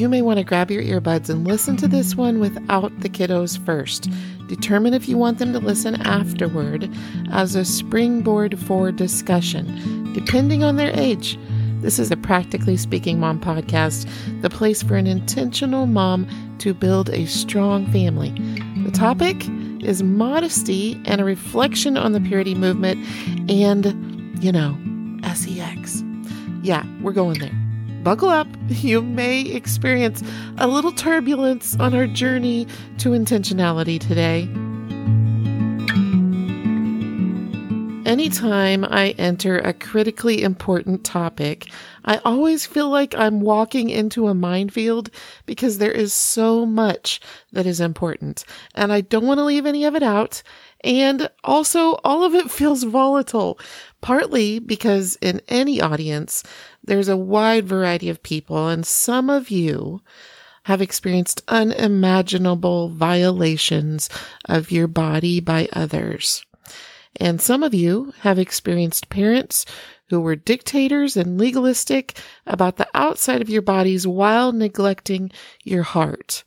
you may want to grab your earbuds and listen to this one without the kiddos first. Determine if you want them to listen afterward as a springboard for discussion, depending on their age. This is a Practically Speaking Mom podcast, the place for an intentional mom to build a strong family. The topic is modesty and a reflection on the purity movement and, you know, sex. Yeah, we're going there. Buckle up. You may experience a little turbulence on our journey to intentionality today. Anytime I enter a critically important topic, I always feel like I'm walking into a minefield because there is so much that is important and I don't want to leave any of it out. And also all of it feels volatile, partly because in any audience, there's a wide variety of people and some of you have experienced unimaginable violations of your body by others. And some of you have experienced parents who were dictators and legalistic about the outside of your bodies while neglecting your heart.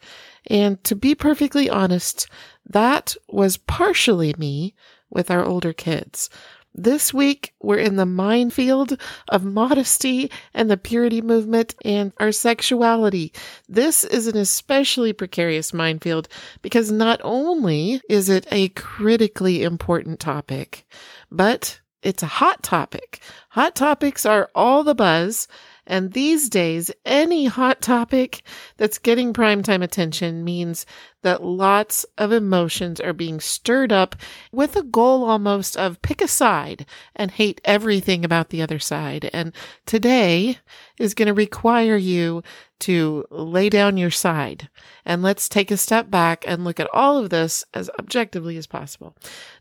And to be perfectly honest, that was partially me with our older kids. This week, we're in the minefield of modesty and the purity movement and our sexuality. This is an especially precarious minefield because not only is it a critically important topic, but it's a hot topic. Hot topics are all the buzz. And these days, any hot topic that's getting primetime attention means that lots of emotions are being stirred up with a goal almost of pick a side and hate everything about the other side. And today is going to require you to lay down your side. And let's take a step back and look at all of this as objectively as possible.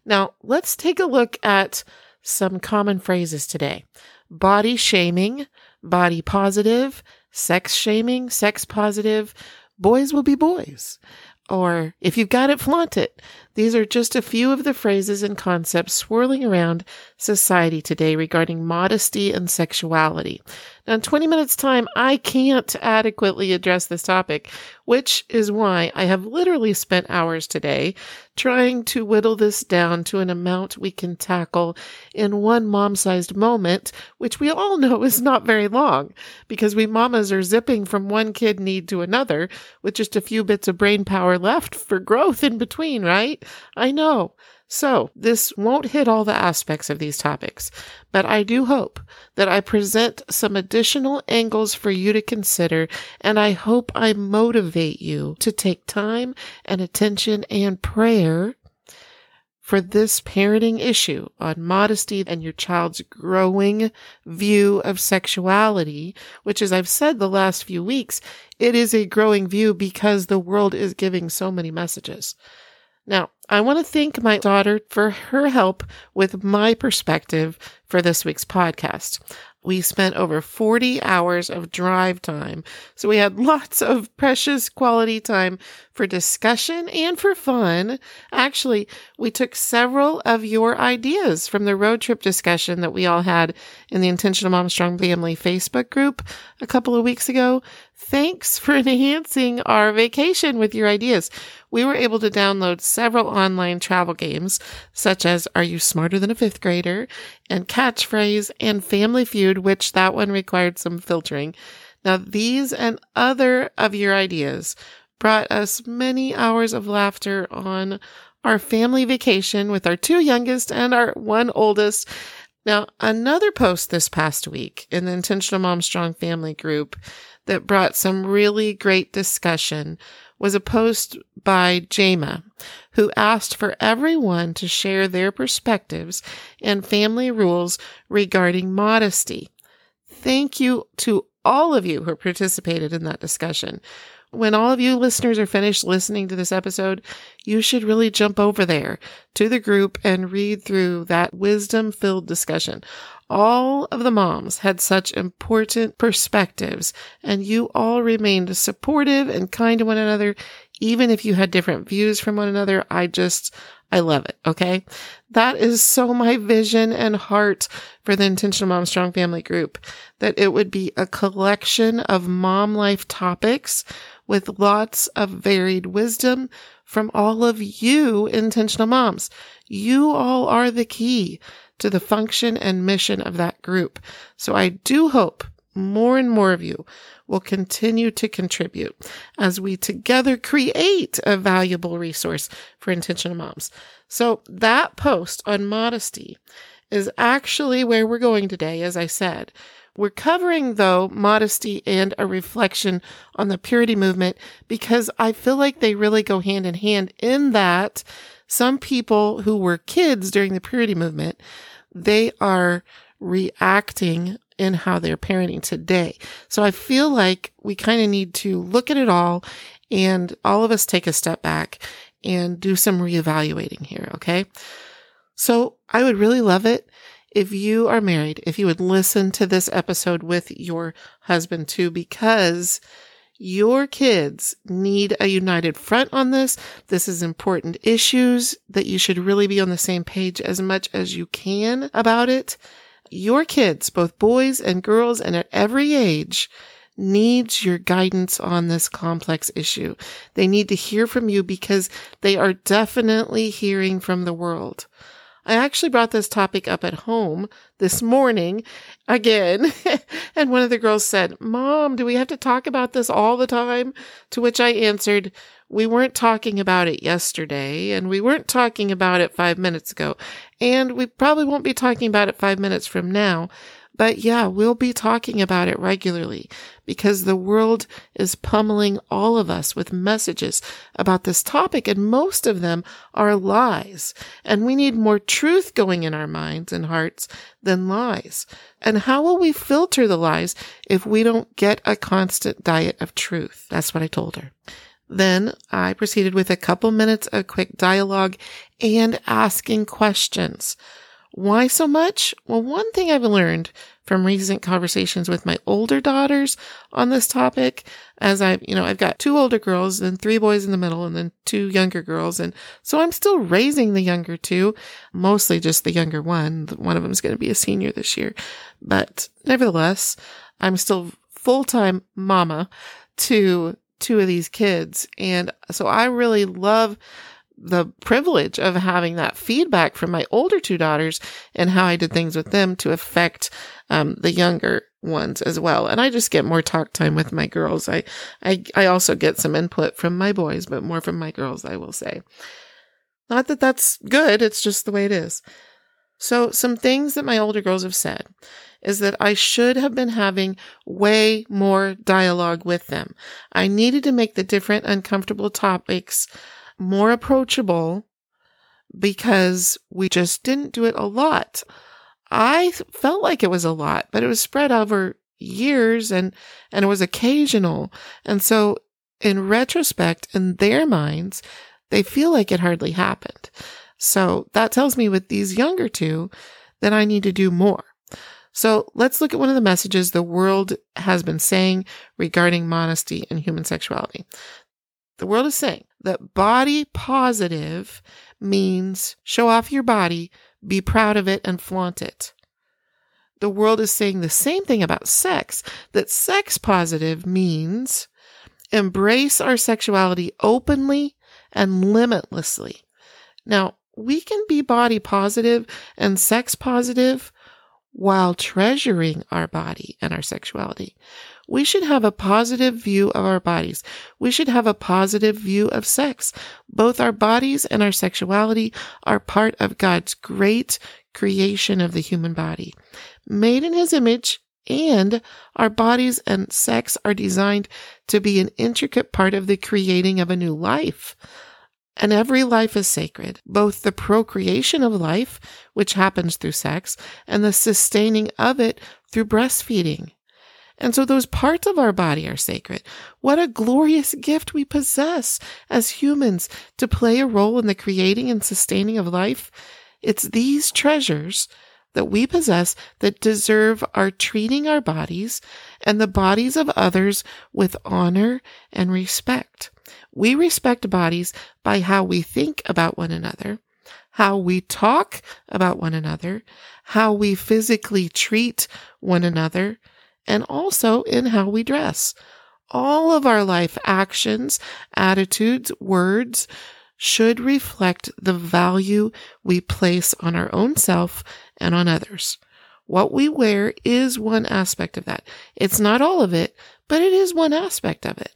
Now, let's take a look at some common phrases today. Body shaming, body positive, sex shaming, sex positive, boys will be boys. Or if you've got it, flaunt it. These are just a few of the phrases and concepts swirling around society today regarding modesty and sexuality. Now, in 20 minutes time, I can't adequately address this topic, which is why I have literally spent hours today trying to whittle this down to an amount we can tackle in one mom sized moment, which we all know is not very long because we mamas are zipping from one kid need to another with just a few bits of brain power left for growth in between, right? I know. So, this won't hit all the aspects of these topics, but I do hope that I present some additional angles for you to consider, and I hope I motivate you to take time and attention and prayer for this parenting issue on modesty and your child's growing view of sexuality, which, as I've said the last few weeks, it is a growing view because the world is giving so many messages. Now, I want to thank my daughter for her help with my perspective for this week's podcast. We spent over 40 hours of drive time. So we had lots of precious quality time for discussion and for fun. Actually, we took several of your ideas from the road trip discussion that we all had in the Intentional Mom Strong Family Facebook group a couple of weeks ago. Thanks for enhancing our vacation with your ideas we were able to download several online travel games, such as Are You Smarter Than a Fifth Grader? And Catchphrase and Family Feud, which that one required some filtering. Now, these and other of your ideas brought us many hours of laughter on our family vacation with our two youngest and our one oldest. Now, another post this past week in the Intentional Mom Strong Family group that brought some really great discussion was a post by Jama, who asked for everyone to share their perspectives and family rules regarding modesty. Thank you to all of you who participated in that discussion. When all of you listeners are finished listening to this episode, you should really jump over there to the group and read through that wisdom filled discussion. All of the moms had such important perspectives, and you all remained supportive and kind to one another, even if you had different views from one another. I just, I love it. Okay. That is so my vision and heart for the Intentional Mom Strong Family group that it would be a collection of mom life topics with lots of varied wisdom from all of you intentional moms. You all are the key to the function and mission of that group. So I do hope more and more of you will continue to contribute as we together create a valuable resource for intentional moms. So that post on modesty is actually where we're going today, as I said. We're covering, though, modesty and a reflection on the purity movement because I feel like they really go hand in hand in that some people who were kids during the purity movement, they are reacting in how they're parenting today. So I feel like we kind of need to look at it all and all of us take a step back and do some reevaluating here. Okay. So I would really love it if you are married, if you would listen to this episode with your husband too, because your kids need a united front on this. This is important issues that you should really be on the same page as much as you can about it your kids, both boys and girls and at every age, needs your guidance on this complex issue. They need to hear from you because they are definitely hearing from the world. I actually brought this topic up at home this morning again. and one of the girls said, Mom, do we have to talk about this all the time? To which I answered, we weren't talking about it yesterday and we weren't talking about it five minutes ago. And we probably won't be talking about it five minutes from now. But yeah, we'll be talking about it regularly because the world is pummeling all of us with messages about this topic and most of them are lies. And we need more truth going in our minds and hearts than lies. And how will we filter the lies if we don't get a constant diet of truth? That's what I told her. Then I proceeded with a couple minutes of quick dialogue and asking questions. Why so much? Well, one thing I've learned from recent conversations with my older daughters on this topic, as I, you know, I've got two older girls and three boys in the middle and then two younger girls. And so I'm still raising the younger two, mostly just the younger one. One of them is going to be a senior this year. But nevertheless, I'm still full time mama to two of these kids. And so I really love the privilege of having that feedback from my older two daughters and how I did things with them to affect um, the younger ones as well. And I just get more talk time with my girls. I, I, I also get some input from my boys, but more from my girls, I will say. Not that that's good. It's just the way it is. So some things that my older girls have said is that I should have been having way more dialogue with them. I needed to make the different uncomfortable topics more approachable because we just didn't do it a lot. I felt like it was a lot, but it was spread over years and and it was occasional. And so in retrospect in their minds, they feel like it hardly happened. So that tells me with these younger two that I need to do more. So let's look at one of the messages the world has been saying regarding modesty and human sexuality. The world is saying that body positive means show off your body, be proud of it, and flaunt it. The world is saying the same thing about sex, that sex positive means embrace our sexuality openly and limitlessly. Now, we can be body positive and sex positive while treasuring our body and our sexuality. We should have a positive view of our bodies. We should have a positive view of sex. Both our bodies and our sexuality are part of God's great creation of the human body. Made in his image, and our bodies and sex are designed to be an intricate part of the creating of a new life. And every life is sacred, both the procreation of life, which happens through sex, and the sustaining of it through breastfeeding. And so those parts of our body are sacred. What a glorious gift we possess as humans to play a role in the creating and sustaining of life. It's these treasures that we possess that deserve our treating our bodies and the bodies of others with honor and respect. We respect bodies by how we think about one another, how we talk about one another, how we physically treat one another, and also in how we dress. All of our life actions, attitudes, words should reflect the value we place on our own self and on others. What we wear is one aspect of that. It's not all of it, but it is one aspect of it.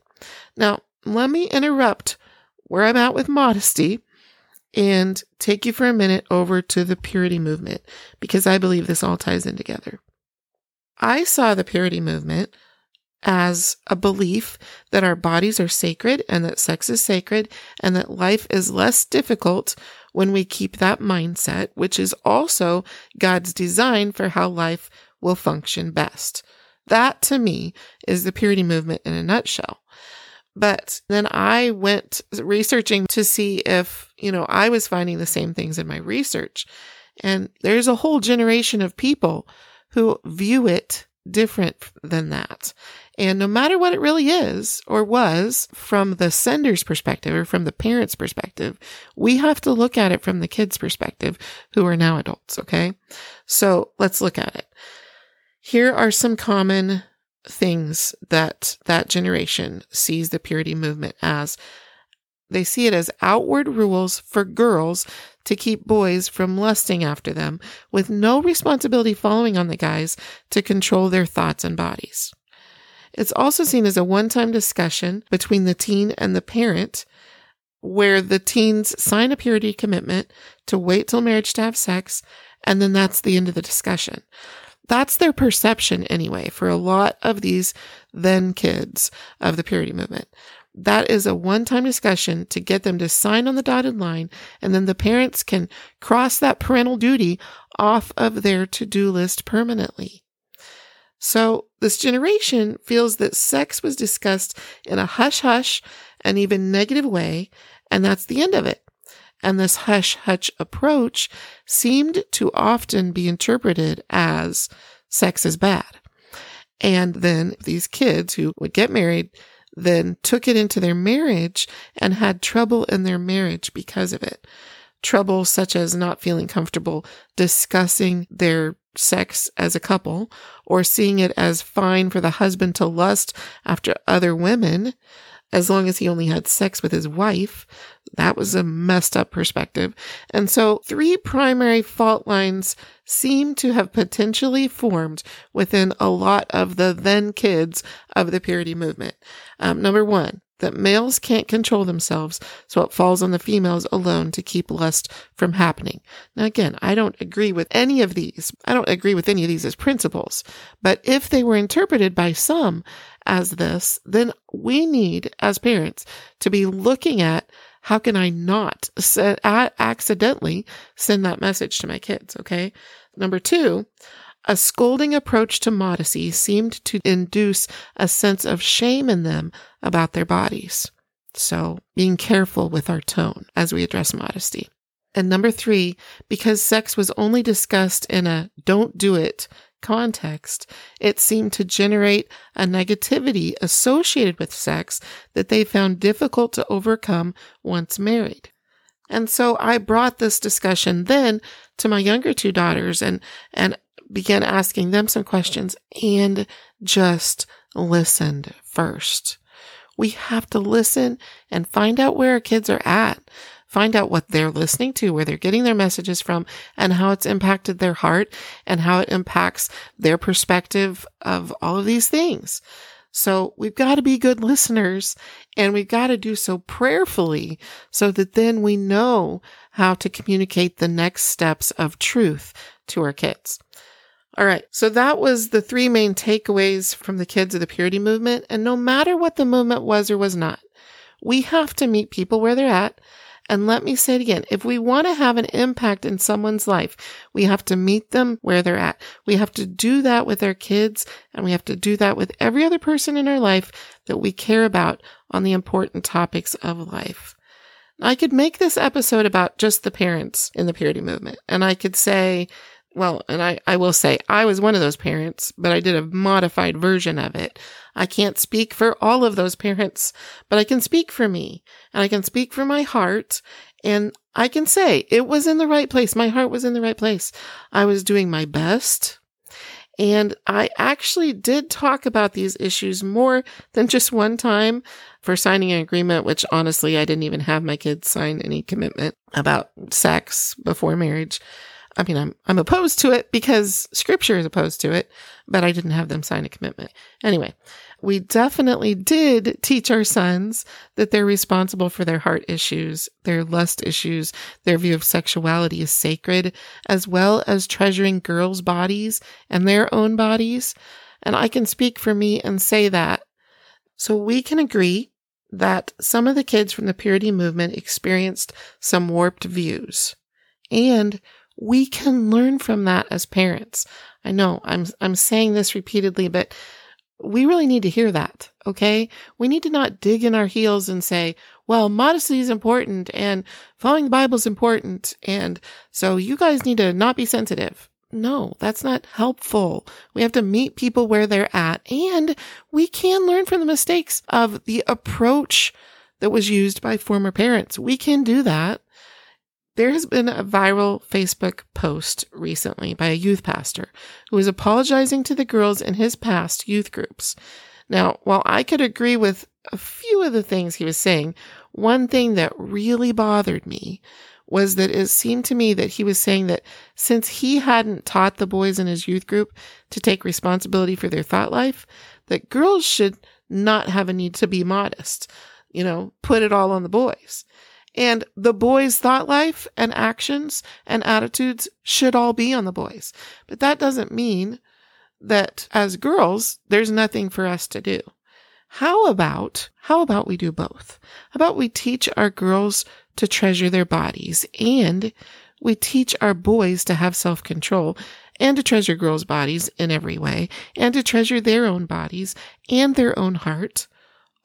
Now, let me interrupt where I'm at with modesty and take you for a minute over to the purity movement because I believe this all ties in together. I saw the purity movement as a belief that our bodies are sacred and that sex is sacred and that life is less difficult when we keep that mindset, which is also God's design for how life will function best. That to me is the purity movement in a nutshell. But then I went researching to see if, you know, I was finding the same things in my research. And there's a whole generation of people who view it different than that. And no matter what it really is or was from the sender's perspective or from the parent's perspective, we have to look at it from the kid's perspective who are now adults. Okay. So let's look at it. Here are some common things that that generation sees the purity movement as. They see it as outward rules for girls to keep boys from lusting after them with no responsibility following on the guys to control their thoughts and bodies. It's also seen as a one time discussion between the teen and the parent where the teens sign a purity commitment to wait till marriage to have sex, and then that's the end of the discussion. That's their perception anyway for a lot of these then kids of the purity movement. That is a one time discussion to get them to sign on the dotted line, and then the parents can cross that parental duty off of their to do list permanently. So this generation feels that sex was discussed in a hush hush and even negative way, and that's the end of it. And this hush hush approach seemed to often be interpreted as sex is bad. And then these kids who would get married then took it into their marriage and had trouble in their marriage because of it. Trouble such as not feeling comfortable discussing their sex as a couple or seeing it as fine for the husband to lust after other women as long as he only had sex with his wife. That was a messed up perspective. And so three primary fault lines seem to have potentially formed within a lot of the then kids of the purity movement. Um, number one, that males can't control themselves, so it falls on the females alone to keep lust from happening. Now, again, I don't agree with any of these. I don't agree with any of these as principles, but if they were interpreted by some as this, then we need, as parents, to be looking at how can I not accidentally send that message to my kids? Okay. Number two, a scolding approach to modesty seemed to induce a sense of shame in them about their bodies. So being careful with our tone as we address modesty. And number three, because sex was only discussed in a don't do it context, it seemed to generate a negativity associated with sex that they found difficult to overcome once married. And so I brought this discussion then to my younger two daughters and, and began asking them some questions and just listened first. We have to listen and find out where our kids are at, find out what they're listening to, where they're getting their messages from, and how it's impacted their heart and how it impacts their perspective of all of these things. So we've got to be good listeners and we've got to do so prayerfully so that then we know how to communicate the next steps of truth to our kids. All right. So that was the three main takeaways from the kids of the purity movement. And no matter what the movement was or was not, we have to meet people where they're at And let me say it again. If we want to have an impact in someone's life, we have to meet them where they're at. We have to do that with our kids and we have to do that with every other person in our life that we care about on the important topics of life. I could make this episode about just the parents in the purity movement. And I could say, well, and I, I will say I was one of those parents, but I did a modified version of it. I can't speak for all of those parents, but I can speak for me and I can speak for my heart. And I can say it was in the right place. My heart was in the right place. I was doing my best. And I actually did talk about these issues more than just one time for signing an agreement, which honestly, I didn't even have my kids sign any commitment about sex before marriage. I mean, I'm, I'm opposed to it because scripture is opposed to it, but I didn't have them sign a commitment. Anyway, we definitely did teach our sons that they're responsible for their heart issues, their lust issues, their view of sexuality is sacred, as well as treasuring girls' bodies and their own bodies. And I can speak for me and say that. So we can agree that some of the kids from the purity movement experienced some warped views. And we can learn from that as parents. I know I'm, I'm saying this repeatedly, but we really need to hear that. Okay. We need to not dig in our heels and say, well, modesty is important and following the Bible is important. And so you guys need to not be sensitive. No, that's not helpful. We have to meet people where they're at and we can learn from the mistakes of the approach that was used by former parents. We can do that. There has been a viral Facebook post recently by a youth pastor who is apologizing to the girls in his past youth groups. Now, while I could agree with a few of the things he was saying, one thing that really bothered me was that it seemed to me that he was saying that since he hadn't taught the boys in his youth group to take responsibility for their thought life, that girls should not have a need to be modest, you know, put it all on the boys. And the boys' thought life and actions and attitudes should all be on the boys. But that doesn't mean that as girls, there's nothing for us to do. How about, how about we do both? How about we teach our girls to treasure their bodies and we teach our boys to have self control and to treasure girls' bodies in every way and to treasure their own bodies and their own heart.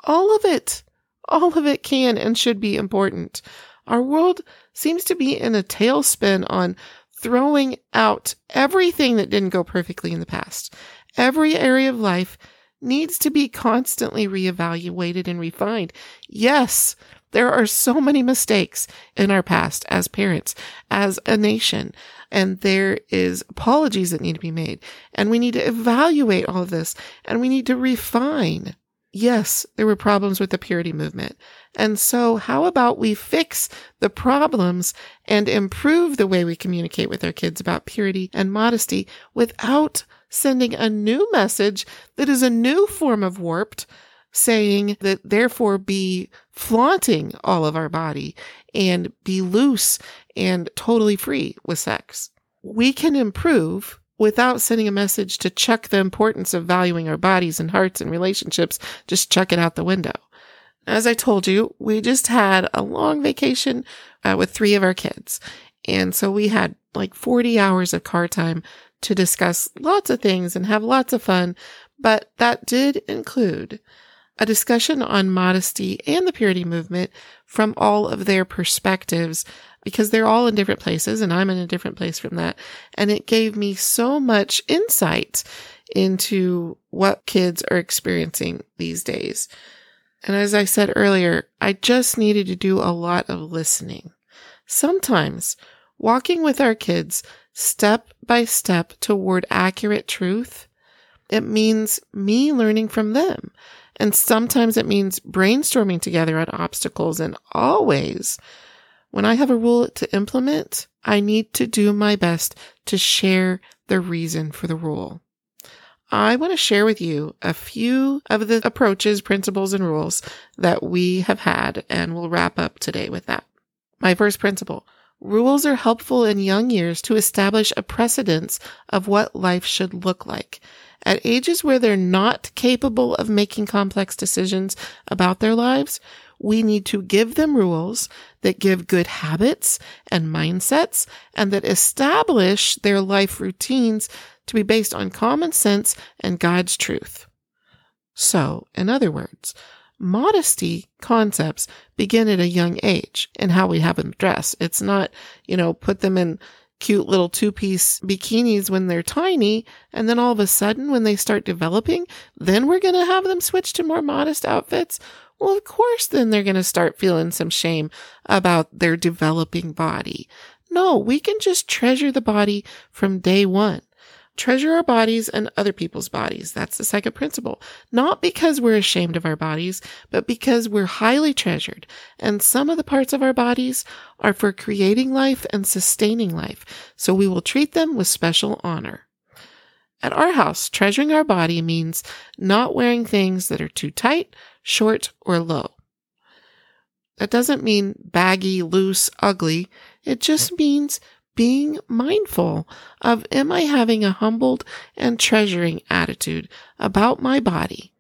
All of it. All of it can and should be important. Our world seems to be in a tailspin on throwing out everything that didn't go perfectly in the past. Every area of life needs to be constantly reevaluated and refined. Yes, there are so many mistakes in our past as parents, as a nation, and there is apologies that need to be made. And we need to evaluate all of this and we need to refine yes, there were problems with the purity movement. And so how about we fix the problems and improve the way we communicate with our kids about purity and modesty without sending a new message that is a new form of warped saying that therefore be flaunting all of our body and be loose and totally free with sex. We can improve without sending a message to chuck the importance of valuing our bodies and hearts and relationships, just chuck it out the window. As I told you, we just had a long vacation uh, with three of our kids. And so we had like 40 hours of car time to discuss lots of things and have lots of fun. But that did include a discussion on modesty and the purity movement from all of their perspectives because they're all in different places and I'm in a different place from that. And it gave me so much insight into what kids are experiencing these days. And as I said earlier, I just needed to do a lot of listening. Sometimes walking with our kids step by step toward accurate truth, it means me learning from them. And sometimes it means brainstorming together on obstacles and always when I have a rule to implement, I need to do my best to share the reason for the rule. I want to share with you a few of the approaches, principles, and rules that we have had, and we'll wrap up today with that. My first principle rules are helpful in young years to establish a precedence of what life should look like. At ages where they're not capable of making complex decisions about their lives, We need to give them rules that give good habits and mindsets and that establish their life routines to be based on common sense and God's truth. So, in other words, modesty concepts begin at a young age in how we have them dress. It's not, you know, put them in cute little two piece bikinis when they're tiny. And then all of a sudden, when they start developing, then we're going to have them switch to more modest outfits. Well, of course, then they're going to start feeling some shame about their developing body. No, we can just treasure the body from day one. Treasure our bodies and other people's bodies. That's the second principle. Not because we're ashamed of our bodies, but because we're highly treasured. And some of the parts of our bodies are for creating life and sustaining life. So we will treat them with special honor. At our house, treasuring our body means not wearing things that are too tight, short, or low. That doesn't mean baggy, loose, ugly. It just means being mindful of am I having a humbled and treasuring attitude about my body?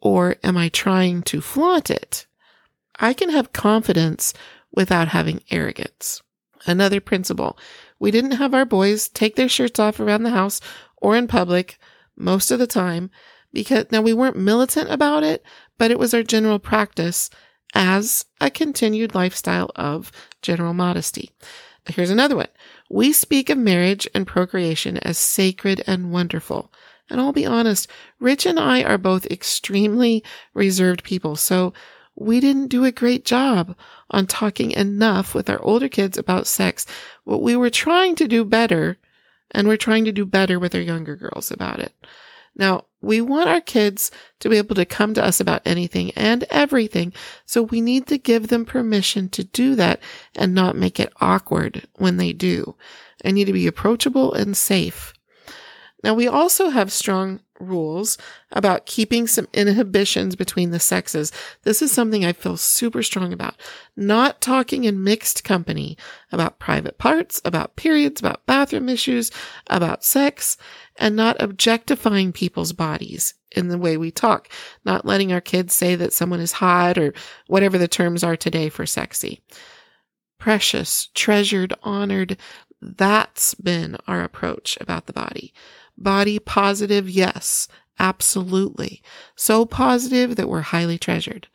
Or am I trying to flaunt it? I can have confidence without having arrogance. Another principle. We didn't have our boys take their shirts off around the house or in public most of the time because now we weren't militant about it, but it was our general practice as a continued lifestyle of general modesty. Here's another one. We speak of marriage and procreation as sacred and wonderful. And I'll be honest, Rich and I are both extremely reserved people. So we didn't do a great job on talking enough with our older kids about sex. What we were trying to do better, and we're trying to do better with our younger girls about it. Now, we want our kids to be able to come to us about anything and everything. So we need to give them permission to do that and not make it awkward when they do. I need to be approachable and safe. Now we also have strong rules about keeping some inhibitions between the sexes. This is something I feel super strong about. Not talking in mixed company about private parts, about periods, about bathroom issues, about sex, and not objectifying people's bodies in the way we talk. Not letting our kids say that someone is hot or whatever the terms are today for sexy. Precious, treasured, honored. That's been our approach about the body. Body positive, yes, absolutely. So positive that we're highly treasured.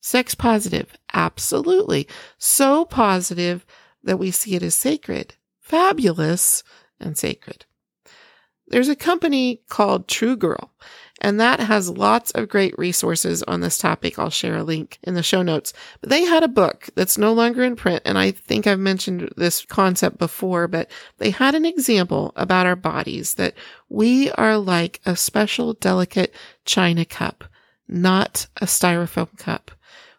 Sex positive, absolutely. So positive that we see it as sacred, fabulous, and sacred. There's a company called True Girl, and that has lots of great resources on this topic. I'll share a link in the show notes. But they had a book that's no longer in print. And I think I've mentioned this concept before, but they had an example about our bodies that we are like a special delicate china cup, not a styrofoam cup.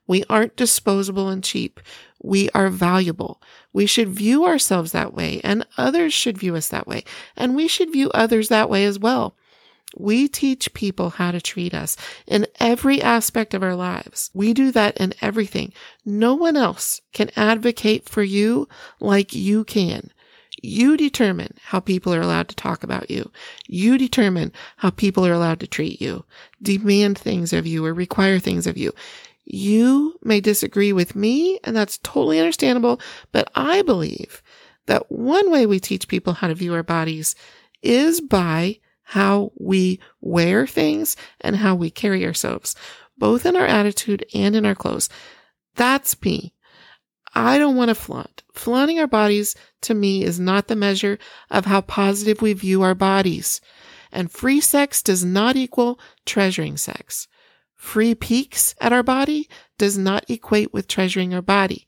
We aren't disposable and cheap. We are valuable. We should view ourselves that way and others should view us that way. And we should view others that way as well. We teach people how to treat us in every aspect of our lives. We do that in everything. No one else can advocate for you like you can. You determine how people are allowed to talk about you. You determine how people are allowed to treat you, demand things of you, or require things of you. You may disagree with me, and that's totally understandable, but I believe that one way we teach people how to view our bodies is by how we wear things and how we carry ourselves, both in our attitude and in our clothes. That's me. I don't want to flaunt. Flaunting our bodies to me is not the measure of how positive we view our bodies. And free sex does not equal treasuring sex. Free peeks at our body does not equate with treasuring our body.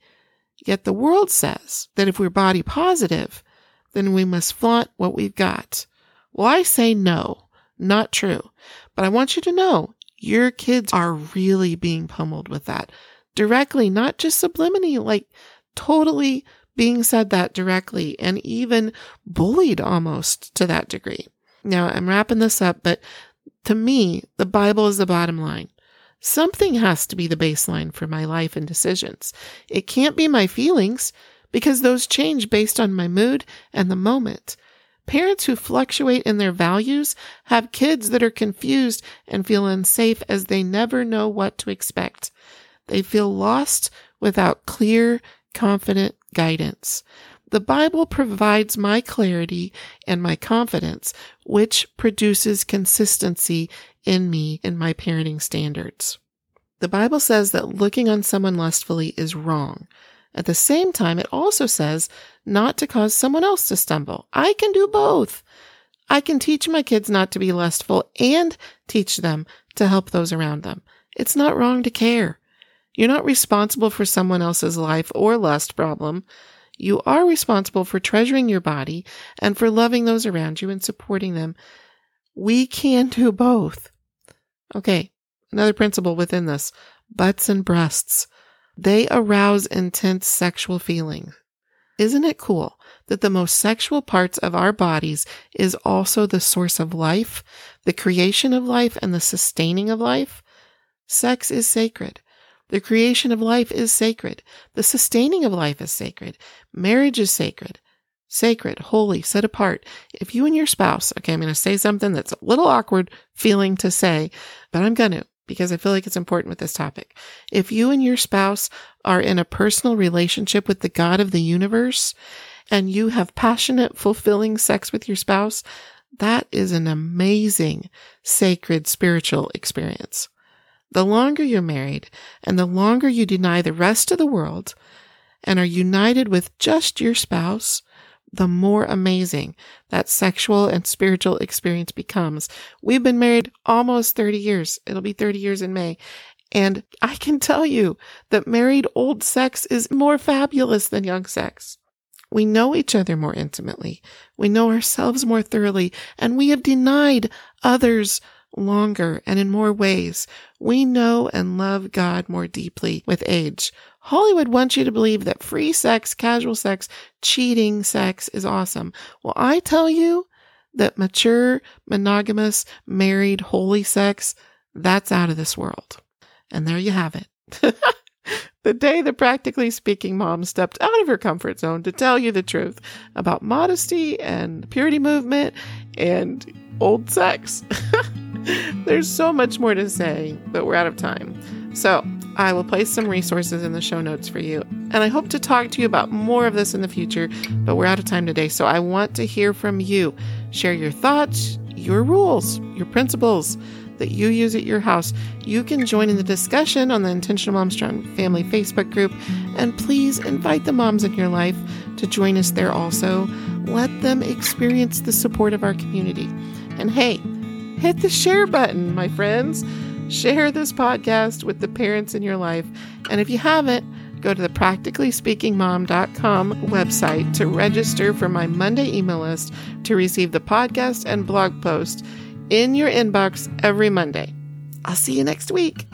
Yet the world says that if we're body positive, then we must flaunt what we've got. Well, I say no, not true. But I want you to know your kids are really being pummeled with that directly, not just subliminally, like totally being said that directly and even bullied almost to that degree. Now I'm wrapping this up, but to me, the Bible is the bottom line. Something has to be the baseline for my life and decisions. It can't be my feelings because those change based on my mood and the moment. Parents who fluctuate in their values have kids that are confused and feel unsafe as they never know what to expect. They feel lost without clear, confident guidance. The Bible provides my clarity and my confidence, which produces consistency in me in my parenting standards. The Bible says that looking on someone lustfully is wrong. At the same time, it also says not to cause someone else to stumble. I can do both. I can teach my kids not to be lustful and teach them to help those around them. It's not wrong to care. You're not responsible for someone else's life or lust problem. You are responsible for treasuring your body and for loving those around you and supporting them. We can do both. Okay, another principle within this butts and breasts. They arouse intense sexual feelings. Isn't it cool that the most sexual parts of our bodies is also the source of life, the creation of life, and the sustaining of life? Sex is sacred. The creation of life is sacred. The sustaining of life is sacred. Marriage is sacred. Sacred, holy, set apart. If you and your spouse, okay, I'm going to say something that's a little awkward feeling to say, but I'm going to because I feel like it's important with this topic. If you and your spouse are in a personal relationship with the God of the universe and you have passionate, fulfilling sex with your spouse, that is an amazing, sacred, spiritual experience. The longer you're married and the longer you deny the rest of the world and are united with just your spouse, the more amazing that sexual and spiritual experience becomes. We've been married almost 30 years. It'll be 30 years in May. And I can tell you that married old sex is more fabulous than young sex. We know each other more intimately. We know ourselves more thoroughly, and we have denied others longer and in more ways. We know and love God more deeply with age. Hollywood wants you to believe that free sex, casual sex, cheating sex is awesome. Well, I tell you that mature, monogamous, married, holy sex, that's out of this world. And there you have it. the day the practically speaking mom stepped out of her comfort zone to tell you the truth about modesty and purity movement and old sex. There's so much more to say, but we're out of time. So I will place some resources in the show notes for you. And I hope to talk to you about more of this in the future, but we're out of time today. So I want to hear from you. Share your thoughts, your rules, your principles that you use at your house. You can join in the discussion on the Intentional Mom Strong Family Facebook group. And please invite the moms in your life to join us there also. Let them experience the support of our community. And hey, hit the share button, my friends. Share this podcast with the parents in your life. And if you haven't, go to the practicallyspeakingmom.com website to register for my Monday email list to receive the podcast and blog post in your inbox every Monday. I'll see you next week.